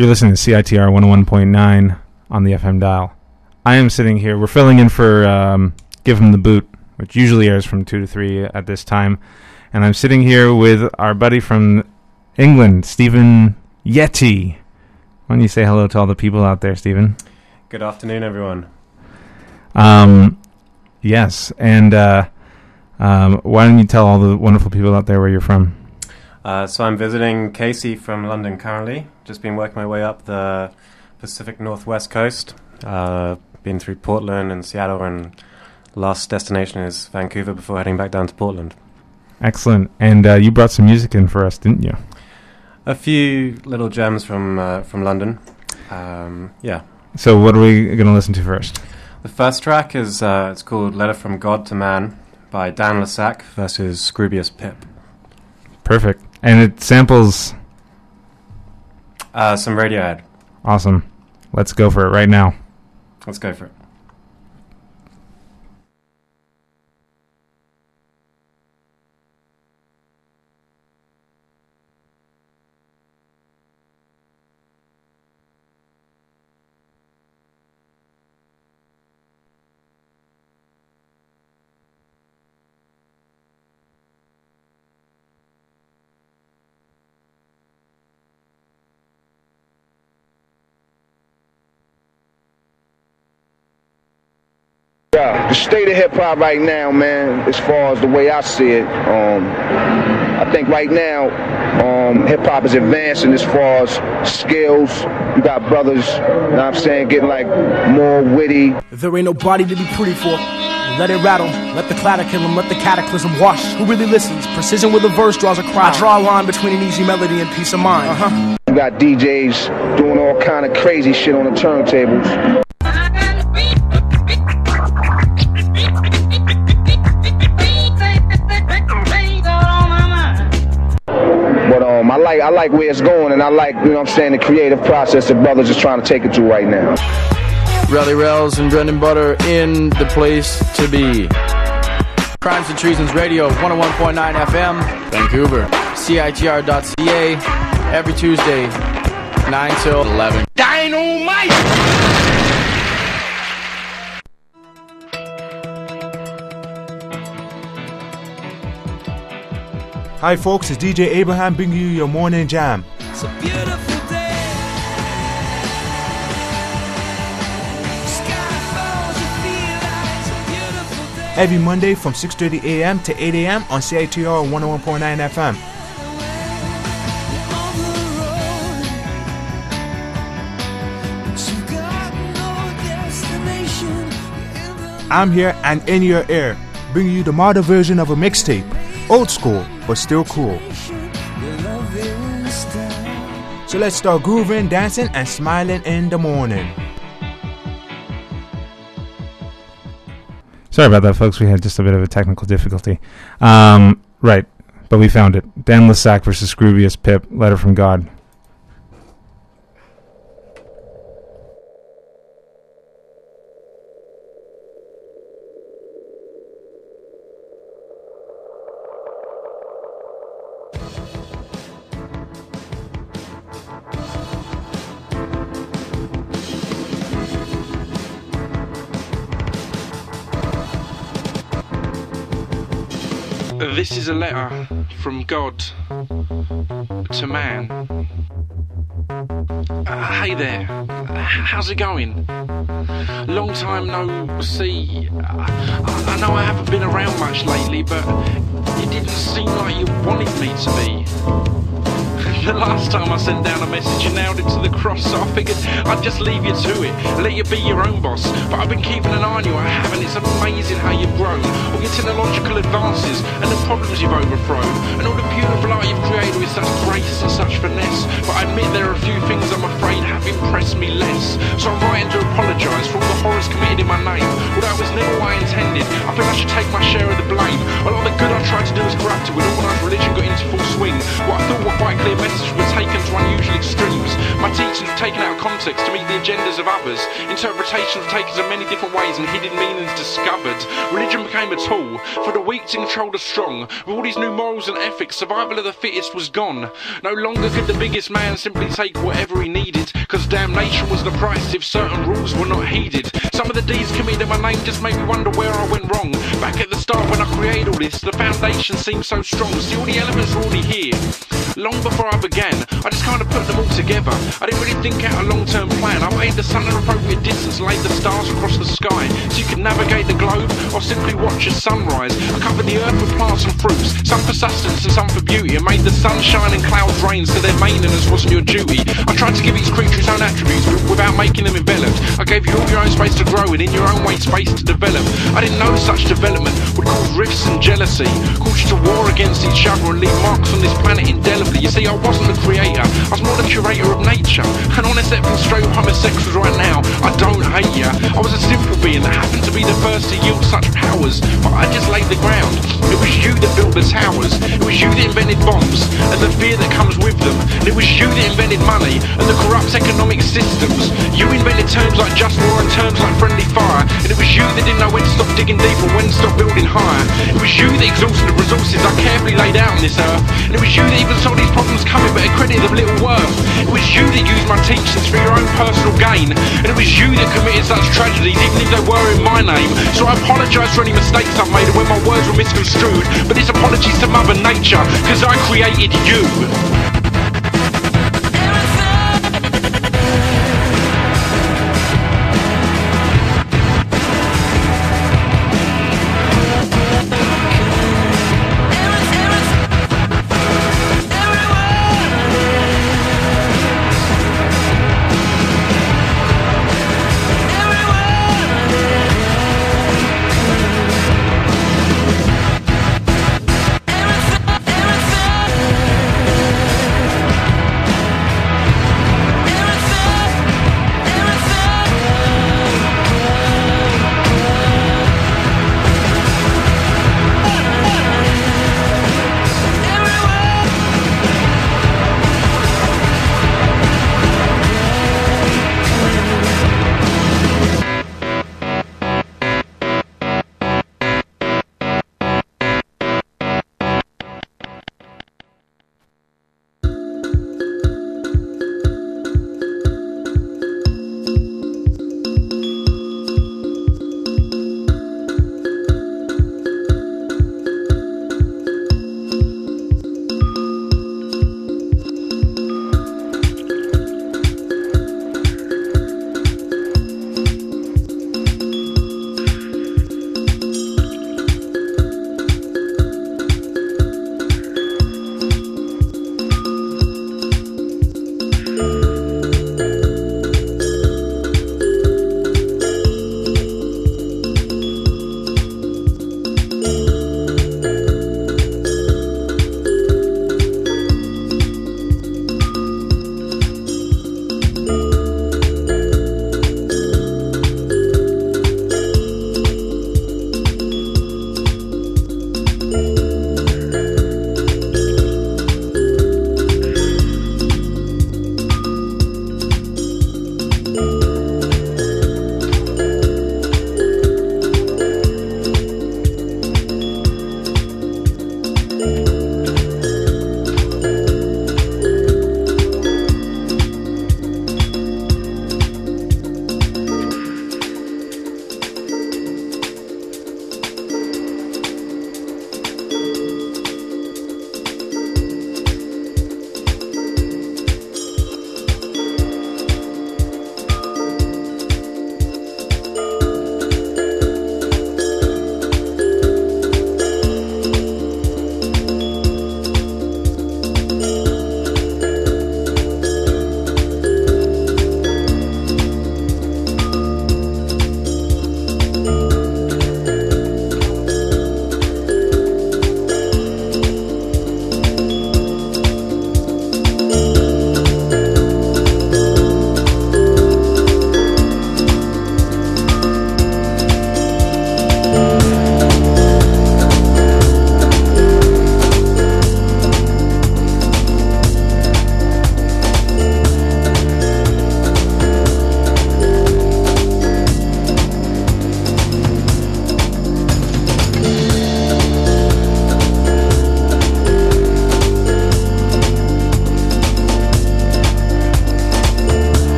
You're listening to CITR 101.9 on the FM dial. I am sitting here. We're filling in for um, Give 'em the Boot, which usually airs from 2 to 3 at this time. And I'm sitting here with our buddy from England, Stephen Yeti. Why don't you say hello to all the people out there, Stephen? Good afternoon, everyone. Um, yes, and uh, um, why don't you tell all the wonderful people out there where you're from? Uh, so I'm visiting Casey from London currently. Just been working my way up the Pacific Northwest coast. Uh, been through Portland and Seattle, and last destination is Vancouver before heading back down to Portland. Excellent. And uh, you brought some music in for us, didn't you? A few little gems from uh, from London. Um, yeah. So what are we going to listen to first? The first track is uh, it's called "Letter from God to Man" by Dan le Sac versus Scroobius Pip. Perfect. And it samples Uh, some Radiohead. awesome. Let's go for it right now. Let's go for it. Yeah, the state of hip hop right now, man, as far as the way I see it, um, I think right now, um, hip hop is advancing as far as skills. You got brothers, you know what I'm saying, getting like more witty. There ain't nobody to be pretty for. Let it rattle, let the clatter kill him, let the cataclysm wash. Who really listens? Precision with a verse draws a crowd. I draw a line between an easy melody and peace of mind. Uh-huh. You got DJs doing all kind of crazy shit on the turntables. Um, I like I like where it's going, and I like you know what I'm saying the creative process that brothers is trying to take it to right now. Rally Rails and Brendan Butter in the place to be. Crimes and Treasons Radio, 101.9 FM, Vancouver. CITR.ca, every Tuesday, 9 till 11. Hi, folks, it's DJ Abraham bringing you your morning jam. It's a beautiful day. Every Monday from 6:30 a.m. to 8 a.m. on CITR 101.9 FM. I'm here and in your ear, bringing you the modern version of a mixtape. Old school, but still cool. So let's start grooving, dancing, and smiling in the morning. Sorry about that, folks. We had just a bit of a technical difficulty. Um, right, but we found it. Dan le Sac versus Scroobius Pip. Letter from God. Letter from God to man. Uh, hey there, how's it going? Long time no see. Uh, I, I know I haven't been around much lately, but it didn't seem like you wanted me to be. The last time I sent down a message, you nailed it to the cross, so I figured I'd just leave you to it, let you be your own boss. But I've been keeping an eye on you, I have, and it's amazing how you've grown. All your technological advances, and the problems you've overthrown, and all the beautiful art you've created with such grace and such finesse. But I admit there are a few things I'm afraid have impressed me less. So I'm writing to apologise for all the horrors committed in my name. Although it was never what I intended, I think I should take my share of the blame. A lot of the good I tried to do was corrupted when organised religion got into full swing. What I thought were quite clear messages were taken to unusual extremes. My quotations taken out of context to meet the agendas of others, interpretations taken in many different ways and hidden meanings discovered. Religion became a tool for the weak to control the strong. With all these new morals and ethics, survival of the fittest was gone. No longer could the biggest man simply take whatever he needed, cause damnation was the price if certain rules were not heeded. Some of the deeds committed in my name just made me wonder where I went wrong. Back at the start when I created all this, the foundation seemed so strong. See, all the elements were already here. Long before I began, I just kind of put them all together. I didn't really think out a long-term plan. I made the sun an appropriate distance, laid the stars across the sky, so you could navigate the globe or simply watch a sunrise. I covered the earth with plants and fruits, some for sustenance and some for beauty. I made the sun shine and clouds rain, so their maintenance wasn't your duty. I tried to give each creature own attributes, but without making them enveloped. I gave you all your own space to grow and in your own way space to develop. I didn't know such development would cause rifts and jealousy, cause you to war against each other and leave marks on this planet indelibly. You see, I wasn't the creator, I was more the curator of nature. And honest, that straight homosexuals right now, I don't hate ya. I was a simple being that happened to be the first to yield such powers, but I just laid the ground. It was you that built the towers, it was you that invented bombs and the fear that comes with them. And it was you that invented money and the corrupt economic systems. You invented terms like just war and terms like friendly fire. And it was you that didn't know when to stop digging deep or when to stop building higher. It was you that exhausted the resources I carefully laid out on this earth. And it was you that even saw these problems coming but accredited them little worth. It was you that used my teachings for your own personal gain. And it was you that committed such tragedies even if they were in my name. So I apologise for any mistakes I've made and when my words were misconstrued. But this apology's to Mother Nature, cause I created you.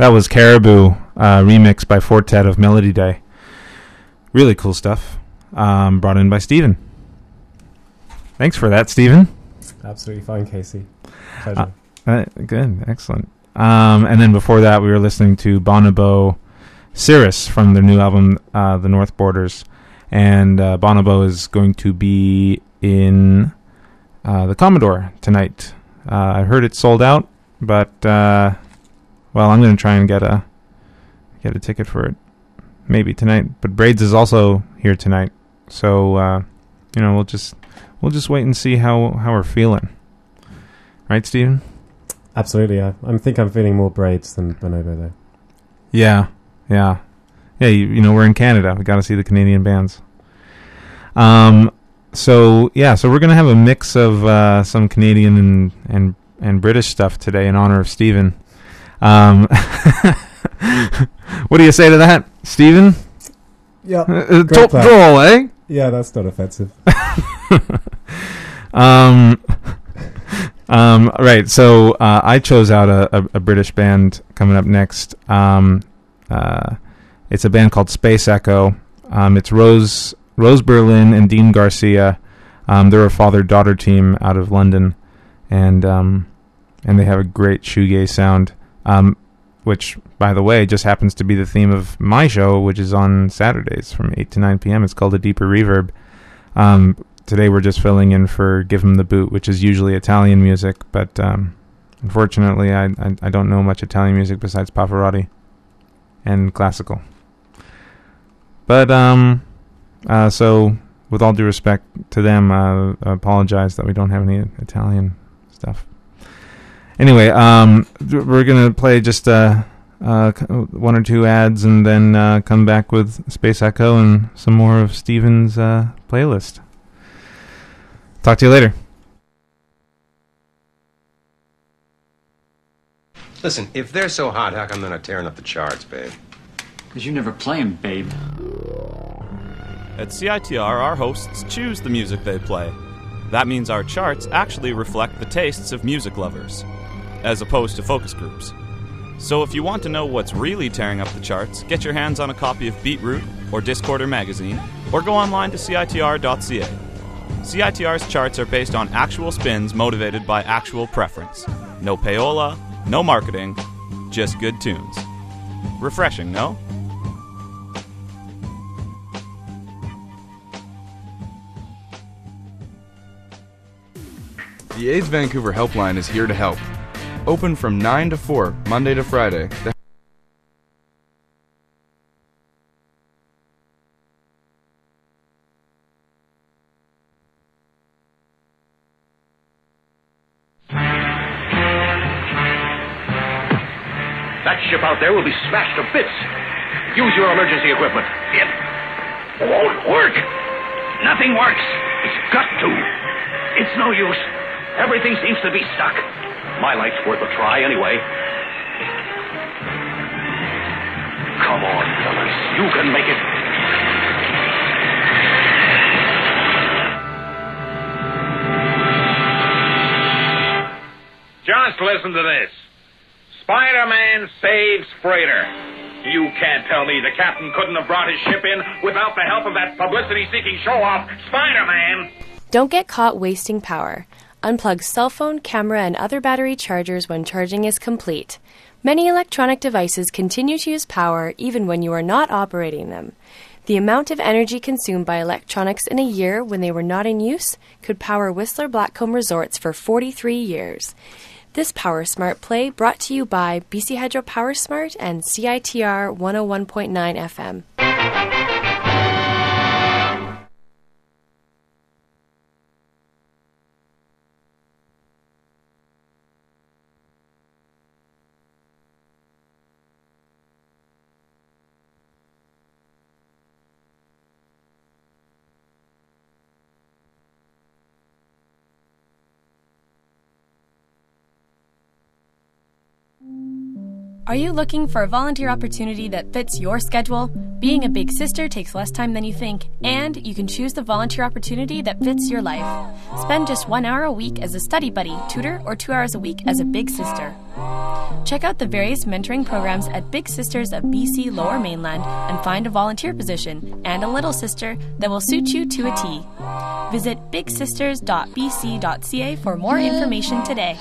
That was Caribou, uh, remix by Four Tet of Melody Day. Really cool stuff. Um, brought in by Steven. Thanks for that, Steven. Absolutely fine, Casey. Pleasure. Uh, good, excellent. Um, and then before that, we were listening to Bonobo Cirrus from their new album, uh, The North Borders. And uh, Bonobo is going to be in uh, the Commodore tonight. Uh, I heard it sold out, but uh, well, I'm going to try and get a get a ticket for it, maybe tonight. But Braids is also here tonight, so uh, you know we'll just we'll just wait and see how how we're feeling. Right, Steven? Absolutely. I, I think I'm feeling more braids than Bonobo, though. Yeah, yeah, yeah. You, you know, we're in Canada. We got to see the Canadian bands. Um. So yeah, so we're gonna have a mix of uh, some Canadian and and and British stuff today in honor of Stephen. Um, what do you say to that, Stephen? Yeah. Uh, dro- droll, eh? Yeah, that's not offensive. um, um, right. So uh, I chose out a, a, a British band coming up next. Um, uh, it's a band called SPC ECO. Um, it's Rose Rose Berlin and Dean Garcia. Um, they're a father daughter team out of London, and um, and they have a great shoegaze sound. Um, which, by the way, just happens to be the theme of my show, which is on Saturdays from 8 to 9 p.m. It's called A Deeper Reverb. Um, today we're just filling in for Give 'em the Boot, which is usually Italian music, but um, unfortunately I, I, I don't know much Italian music besides Pavarotti and classical. But, um, uh, so with all due respect to them, uh, I apologize that we don't have any Italian stuff. Anyway, um, we're gonna play just uh, uh, one or two ads, and then uh, come back with SPC ECO and some more of Steven's uh, playlist. Talk to you later. Listen, if they're so hot, how come they're not tearing up the charts, babe? Because you never play 'em, babe. At CITR, our hosts choose the music they play. That means our charts actually reflect the tastes of music lovers, as opposed to focus groups. So if you want to know what's really tearing up the charts, get your hands on a copy of BeatRoute or Discorder magazine, or go online to CITR.ca. CITR's charts are based on actual spins motivated by actual preference. No payola, no marketing, just good tunes. Refreshing, no? The AIDS Vancouver helpline is here to help. Open from 9 to 4, Monday to Friday. The That ship out there will be smashed to bits. Use your emergency equipment. It won't work. Nothing works. It's got to. It's no use. Everything seems to be stuck. My life's worth a try anyway. Come on, fellas. You can make it. Just listen to this. Spider-Man saves freighter. You can't tell me the captain couldn't have brought his ship in without the help of that publicity-seeking show-off, Spider-Man. Don't get caught wasting power. Unplug cell phone, camera, and other battery chargers when charging is complete. Many electronic devices continue to use power even when you are not operating them. The amount of energy consumed by electronics in a year when they were not in use could power Whistler Blackcomb Resorts for 43 years. This Power Smart play brought to you by BC Hydro Power Smart and CITR 101.9 FM. Are you looking for a volunteer opportunity that fits your schedule? Being a big sister takes less time than you think, and you can choose the volunteer opportunity that fits your life. Spend just one hour a week as a study buddy, tutor, or two hours a week as a big sister. Check out the various mentoring programs at Big Sisters of BC Lower Mainland and find a volunteer position and a little sister that will suit you to a T. Visit bigsisters.bc.ca for more information today.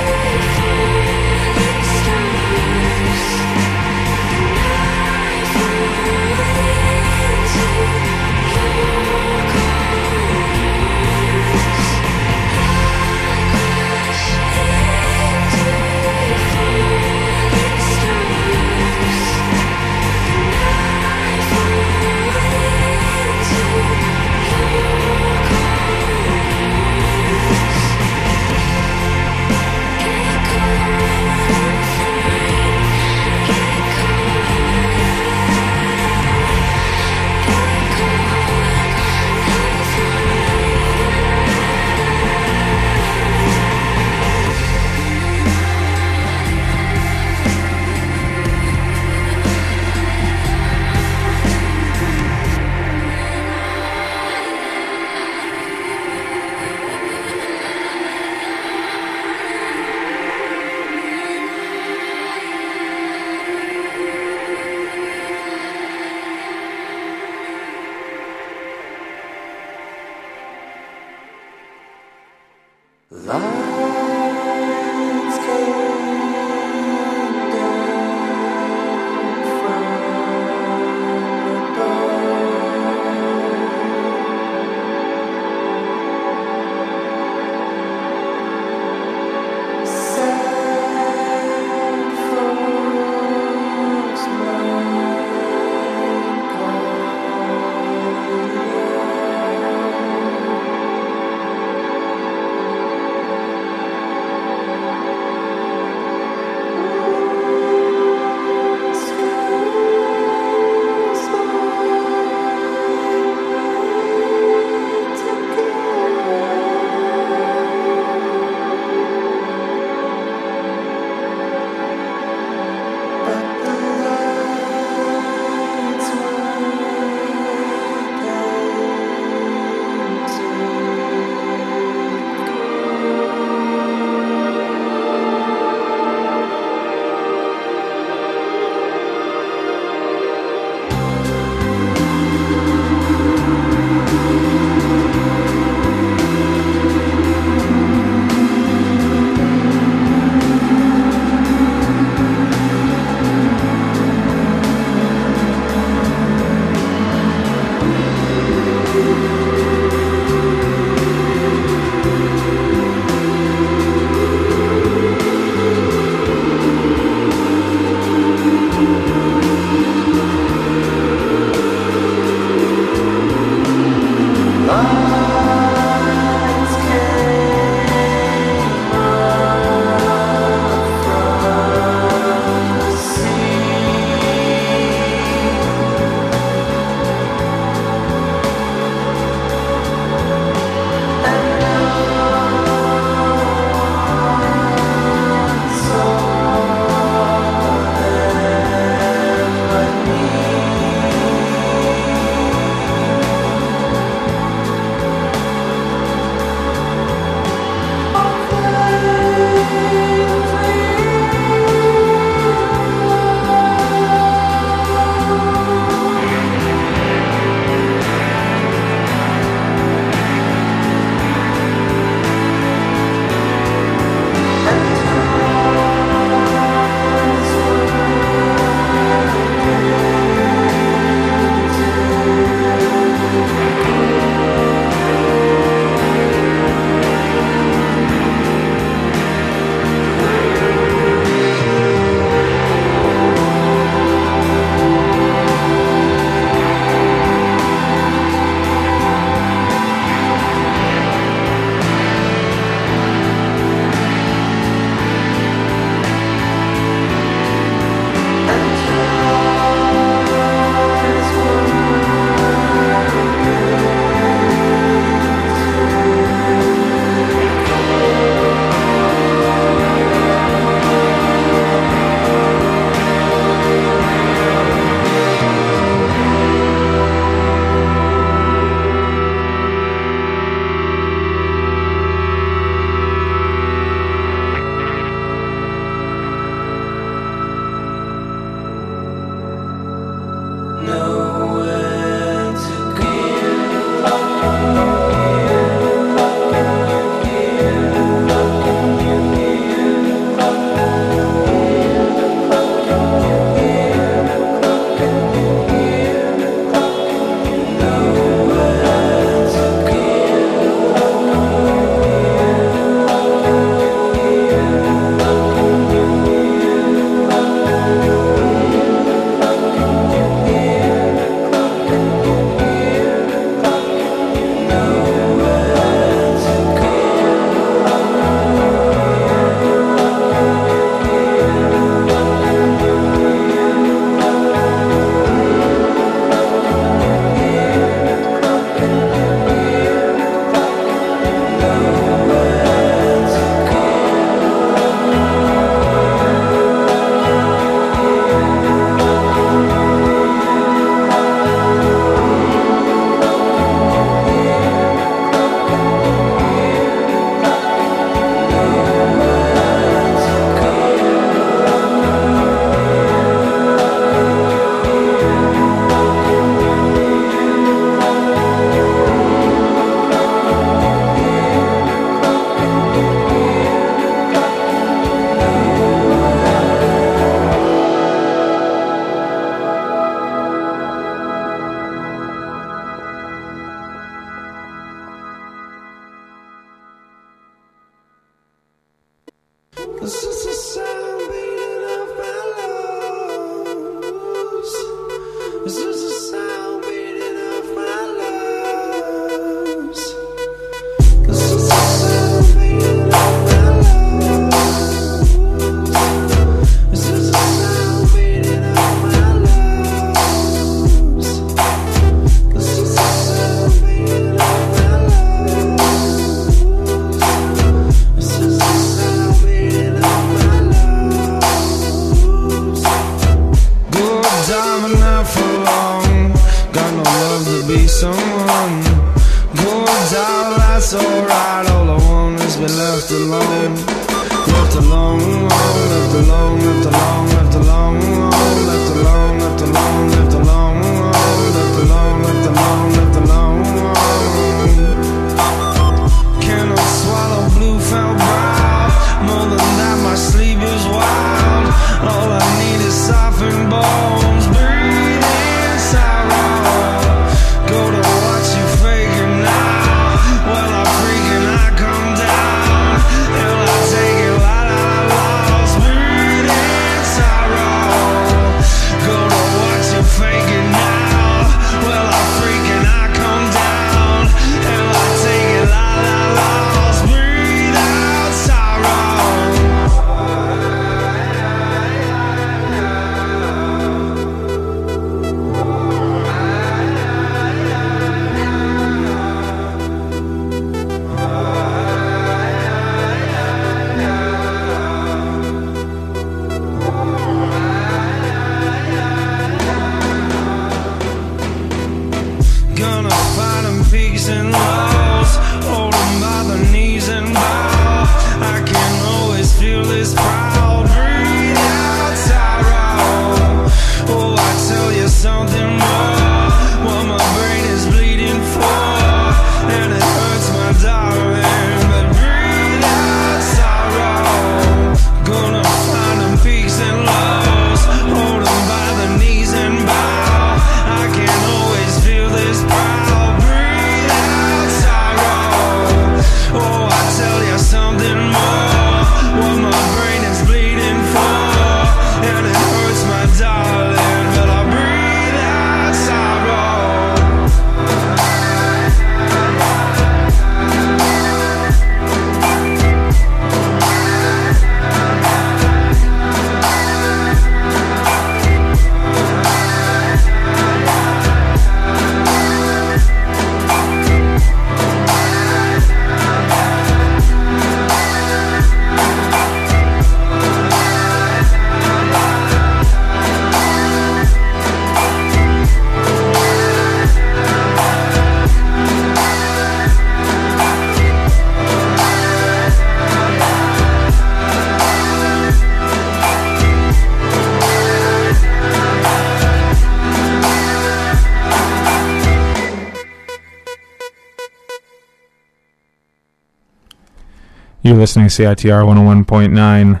You're listening to CITR 101.9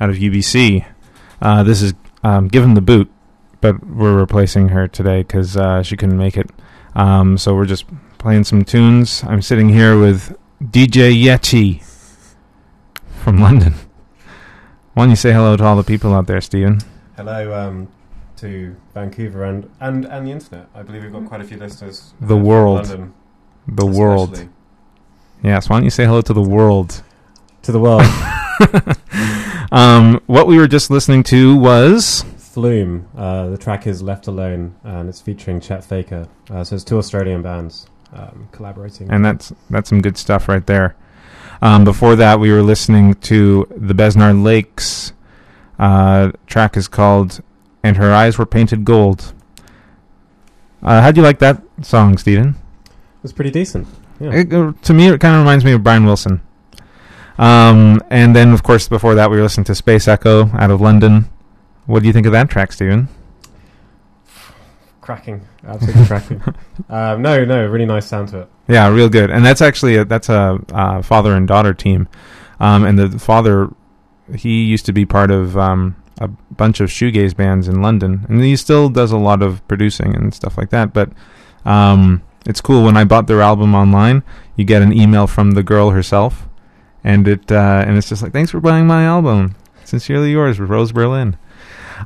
out of UBC. Uh, this is um, Give 'em the Boot, but we're replacing her today because uh, she couldn't make it. Um, so we're just playing some tunes. I'm sitting here with DJ Yeti from London. Why don't you say hello to all the people out there, Stephen? Hello um, to Vancouver and, and, and the internet. I believe we've got quite a few listeners. uh, The from world. London, The world. Yes, why don't you say hello to the world? To the world. um, what we were just listening to was Flume. Uh, the track is Left Alone, and it's featuring Chet Faker. Uh, so it's two Australian bands um, collaborating. and that's that's some good stuff right there. Um, before that, we were listening to the Besnard Lakes. Uh, track is called "And Her Eyes Were Painted Gold." Uh, how'd you like that song, Steven? It's pretty decent. Yeah. It, uh, to me, it kind of reminds me of Brian Wilson. Um, and then, of course, before that, we were listening to SPC ECO out of London. What do you think of that track, Steven? cracking, absolutely cracking. Um, no, no, really nice sound to it. Yeah, real good. And that's actually a, that's a uh, father and daughter team. Um, and the father, he used to be part of um, a bunch of shoegaze bands in London, and he still does a lot of producing and stuff like that. But um, it's cool when I bought their album online. You get an email from the girl herself, and it uh, and it's just like, "Thanks for buying my album. Sincerely yours, Rose Berlin."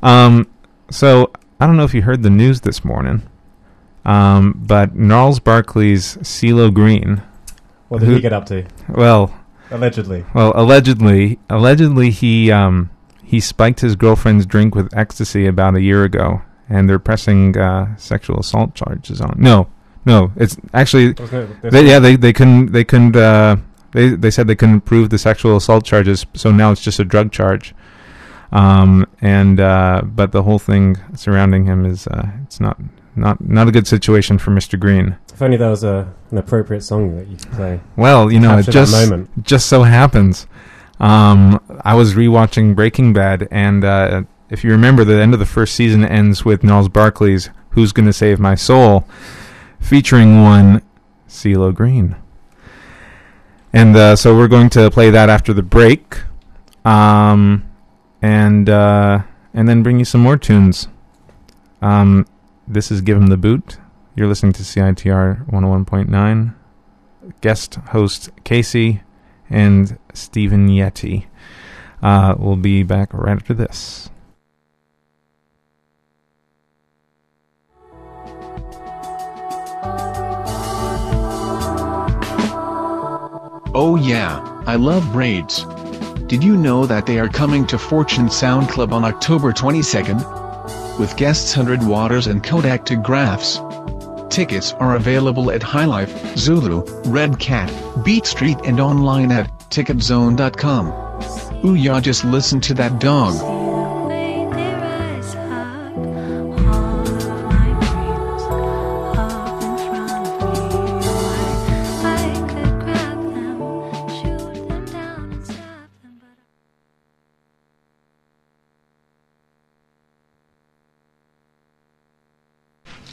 Um, so I don't know if you heard the news this morning, um, but Gnarls Barkley's CeeLo Green. What did who- he get up to? Well, Allegedly. Well, allegedly, allegedly he um, he spiked his girlfriend's drink with ecstasy about a year ago, and they're pressing uh, sexual assault charges on. No, no, it's actually this they, yeah they they couldn't they couldn't uh, they they said they couldn't prove the sexual assault charges, so now it's just a drug charge. Um and uh, but the whole thing surrounding him is uh, it's not not not a good situation for Mr. Green. If only there was a, an appropriate song that you could play. Well, you know, it just moment. just so happens. Um, I was rewatching Breaking Bad, and uh, if you remember, the end of the first season ends with Gnarls Barkley's "Who's Gonna Save My Soul," featuring one CeeLo Green. And uh, so we're going to play that after the break, um, and uh, and then bring you some more tunes. Um, this is Give 'em the Boot. You're listening to CITR 101.9. Guest host Casey and Stephen Yeti. Uh, we'll be back right after this. Oh yeah, I love braids. Did you know that they are coming to Fortune Sound Club on October 22nd? With guests Hundred Waters and Kodak to Graphs. Tickets are available at High Life, Zulu, Red Cat, Beat Street and online at ticketzone.com. Ooh yeah just listen to that dog.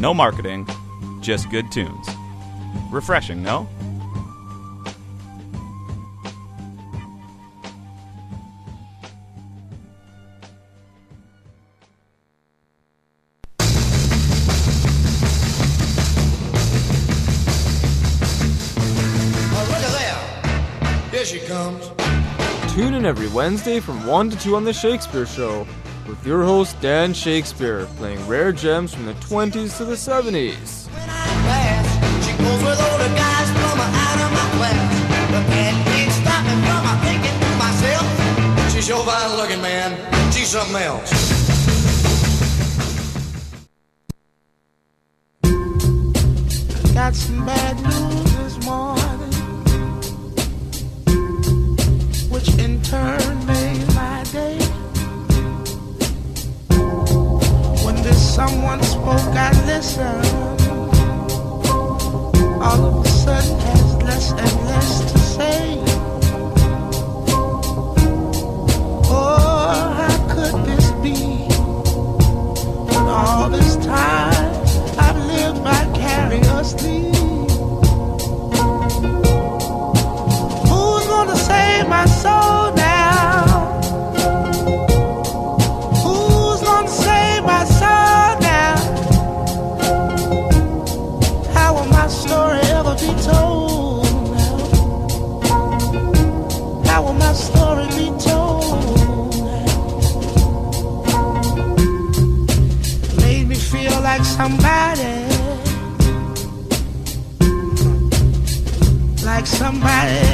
no marketing, just good tunes. Refreshing, no? Look at there. Here she comes. Tune in every Wednesday from 1 to 2 on The Shakespeare Show with your host Dan Shakespeare playing rare gems from the 20s to the 70s. She goes with all guys from out of my class. But can't stop me from my thinking to myself. She's sure fine looking, man. She's something else. Got some bad news this morning, which in turn someone spoke, I listened. All of a sudden, has less and less to say. Oh, how could this be? When all this time I've lived vicariously. Who's gonna save my soul somebody. Like somebody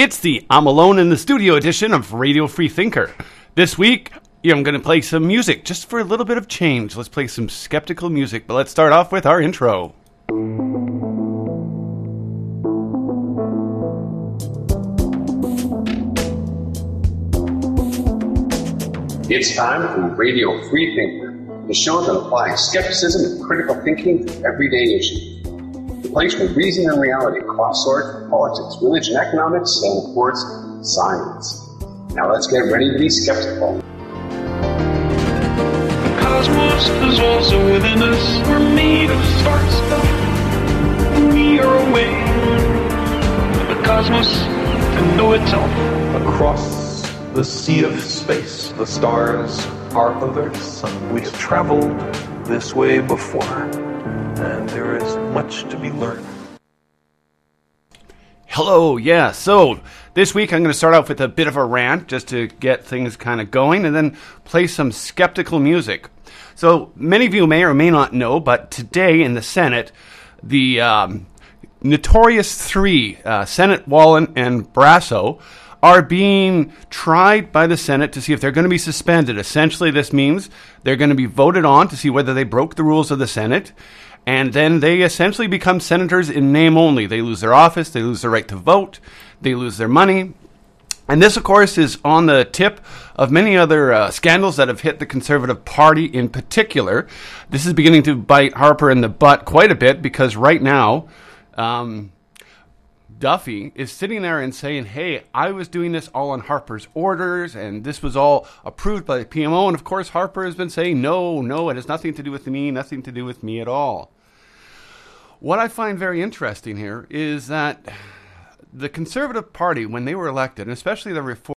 It's the I'm Alone in the Studio edition of Radio Free Thinker. This week, I'm going to play some music just for a little bit of change. Let's play some skeptical music, but let's start off with our intro. It's time for Radio Free Thinker, the show that applies skepticism and critical thinking to everyday issues. The place where reason and reality cross swords politics, religion, economics, and of course, science. Now let's get ready to be skeptical. The cosmos is also within us. We're made of sparks. We are a way of the cosmos to know itself. Across the sea of space, the stars are others, Earth. We've traveled this way before, and there is much to be learned. Hello, yeah. So this week I'm going to start off with a bit of a rant just to get things kind of going and then play some skeptical music. So many of you may or may not know, but today in the Senate, the um, notorious three, uh, Senate Wallin and Brazeau, are being tried by the Senate to see if they're going to be suspended. Essentially, this means they're going to be voted on to see whether they broke the rules of the Senate. And then they essentially become senators in name only. They lose their office, they lose their right to vote, they lose their money. And this, of course, is on the tip of many other uh, scandals that have hit the Conservative Party in particular. This is beginning to bite Harper in the butt quite a bit because right now, um, Duffy is sitting there and saying, Hey, I was doing this all on Harper's orders, and this was all approved by the PMO. And of course, Harper has been saying, No, no, it has nothing to do with me, nothing to do with me at all. What I find very interesting here is that the Conservative Party, when they were elected, and especially the Reform